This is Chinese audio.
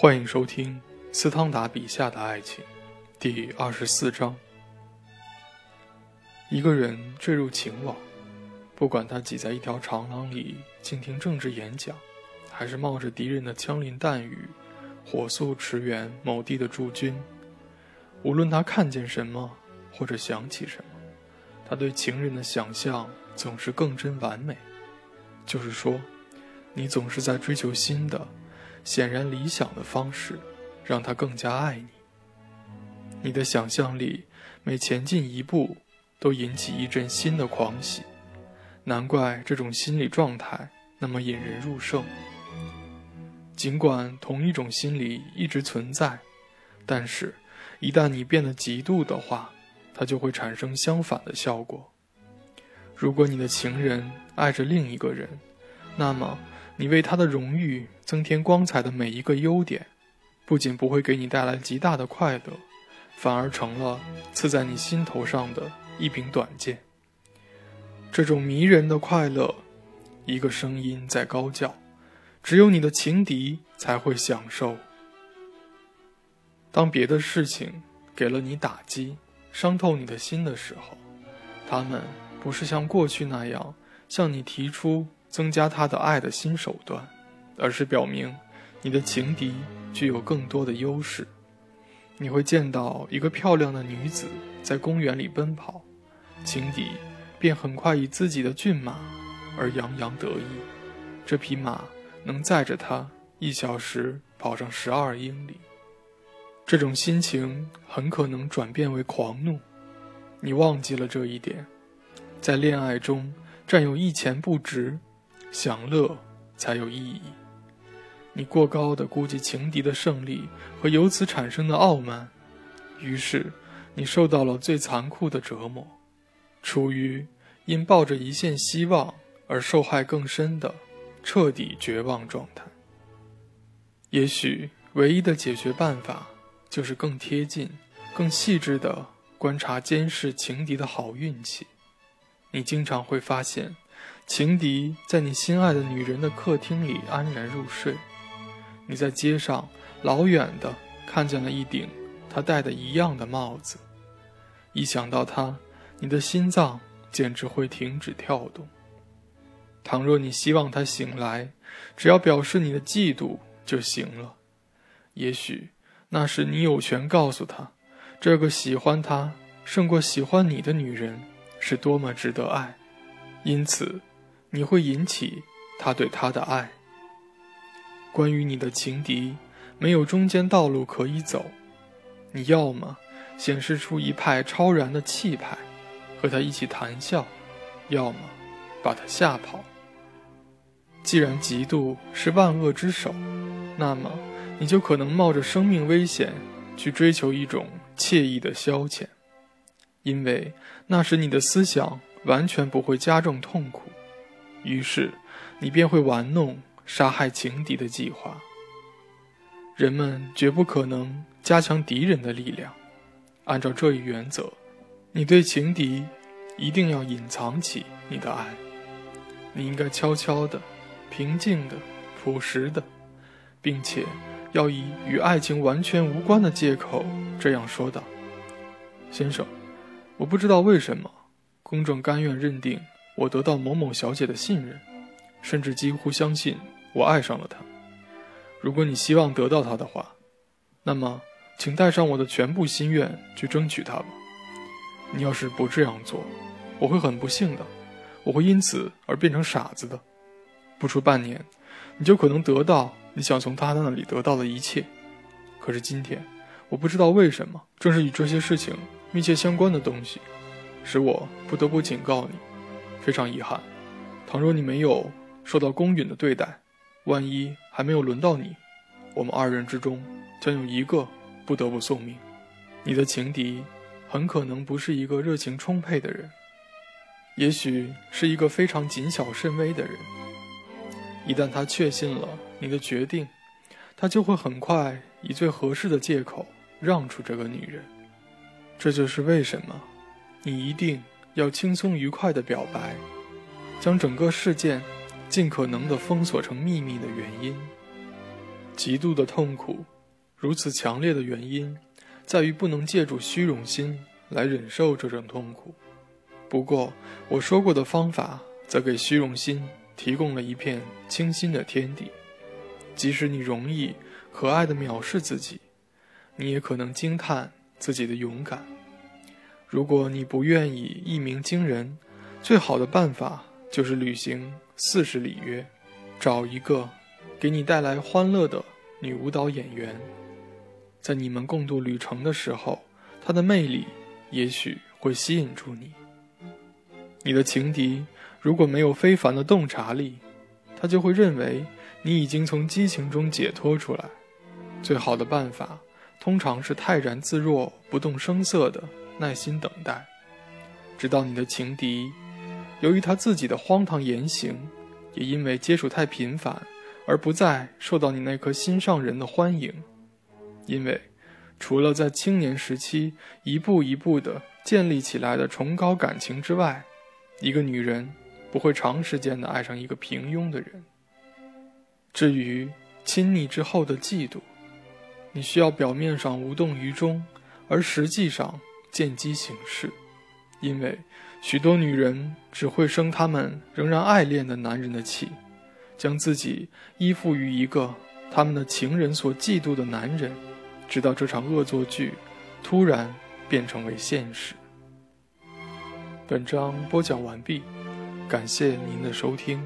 欢迎收听斯汤达笔下的爱情，第二十四章。一个人坠入情网，不管他挤在一条长廊里倾听政治演讲，还是冒着敌人的枪林弹雨，火速驰援某地的驻军，无论他看见什么或者想起什么，他对情人的想象总是更真完美。就是说，你总是在追求新的。显然理想的方式，让他更加爱你。你的想象力每前进一步，都引起一阵新的狂喜。难怪这种心理状态那么引人入胜。尽管同一种心理一直存在，但是，一旦你变得极度的话，它就会产生相反的效果。如果你的情人爱着另一个人，那么。你为他的荣誉增添光彩的每一个优点，不仅不会给你带来极大的快乐，反而成了刺在你心头上的一柄短剑。这种迷人的快乐，一个声音在高叫，只有你的情敌才会享受。当别的事情给了你打击，伤透你的心的时候，他们不是像过去那样向你提出。增加他的爱的新手段，而是表明你的情敌具有更多的优势。你会见到一个漂亮的女子在公园里奔跑，情敌便很快以自己的骏马而洋洋得意。这匹马能载着他一小时跑上十二英里。这种心情很可能转变为狂怒。你忘记了这一点，在恋爱中占有一钱不值。享乐才有意义。你过高的估计情敌的胜利和由此产生的傲慢，于是你受到了最残酷的折磨，处于因抱着一线希望而受害更深的彻底绝望状态。也许唯一的解决办法就是更贴近、更细致地观察、监视情敌的好运气。你经常会发现。情敌在你心爱的女人的客厅里安然入睡，你在街上老远的看见了一顶他戴的一样的帽子，一想到他，你的心脏简直会停止跳动。倘若你希望他醒来，只要表示你的嫉妒就行了。也许那时你有权告诉他，这个喜欢他胜过喜欢你的女人是多么值得爱，因此。你会引起他对他的爱。关于你的情敌，没有中间道路可以走，你要么显示出一派超然的气派，和他一起谈笑；要么把他吓跑。既然嫉妒是万恶之首，那么你就可能冒着生命危险去追求一种惬意的消遣，因为那时你的思想完全不会加重痛苦。于是，你便会玩弄杀害情敌的计划。人们绝不可能加强敌人的力量。按照这一原则，你对情敌一定要隐藏起你的爱。你应该悄悄的、平静的、朴实的，并且要以与爱情完全无关的借口这样说道：“先生，我不知道为什么，公正甘愿认定。”我得到某某小姐的信任，甚至几乎相信我爱上了她。如果你希望得到她的话，那么请带上我的全部心愿去争取她吧。你要是不这样做，我会很不幸的，我会因此而变成傻子的。不出半年，你就可能得到你想从他那里得到的一切。可是今天，我不知道为什么，正是与这些事情密切相关的东西，使我不得不警告你。非常遗憾，倘若你没有受到公允的对待，万一还没有轮到你，我们二人之中将有一个不得不送命。你的情敌很可能不是一个热情充沛的人，也许是一个非常谨小慎微的人。一旦他确信了你的决定，他就会很快以最合适的借口让出这个女人。这就是为什么你一定。要轻松愉快的表白，将整个事件尽可能的封锁成秘密的原因。极度的痛苦，如此强烈的原因，在于不能借助虚荣心来忍受这种痛苦。不过，我说过的方法，则给虚荣心提供了一片清新的天地。即使你容易、可爱的藐视自己，你也可能惊叹自己的勇敢。如果你不愿意一鸣惊人，最好的办法就是履行四十里约，找一个给你带来欢乐的女舞蹈演员，在你们共度旅程的时候，她的魅力也许会吸引住你。你的情敌如果没有非凡的洞察力，他就会认为你已经从激情中解脱出来。最好的办法通常是泰然自若、不动声色的耐心等待，直到你的情敌由于他自己的荒唐言行，也因为接触太频繁而不再受到你那颗心上人的欢迎。因为除了在青年时期一步一步的建立起来的崇高感情之外，一个女人不会长时间的爱上一个平庸的人。至于亲昵之后的嫉妒，你需要表面上无动于衷，而实际上见机行事，因为许多女人只会生他们仍然爱恋的男人的气，将自己依附于一个他们的情人所嫉妒的男人，直到这场恶作剧突然变成为现实。本章播讲完毕，感谢您的收听。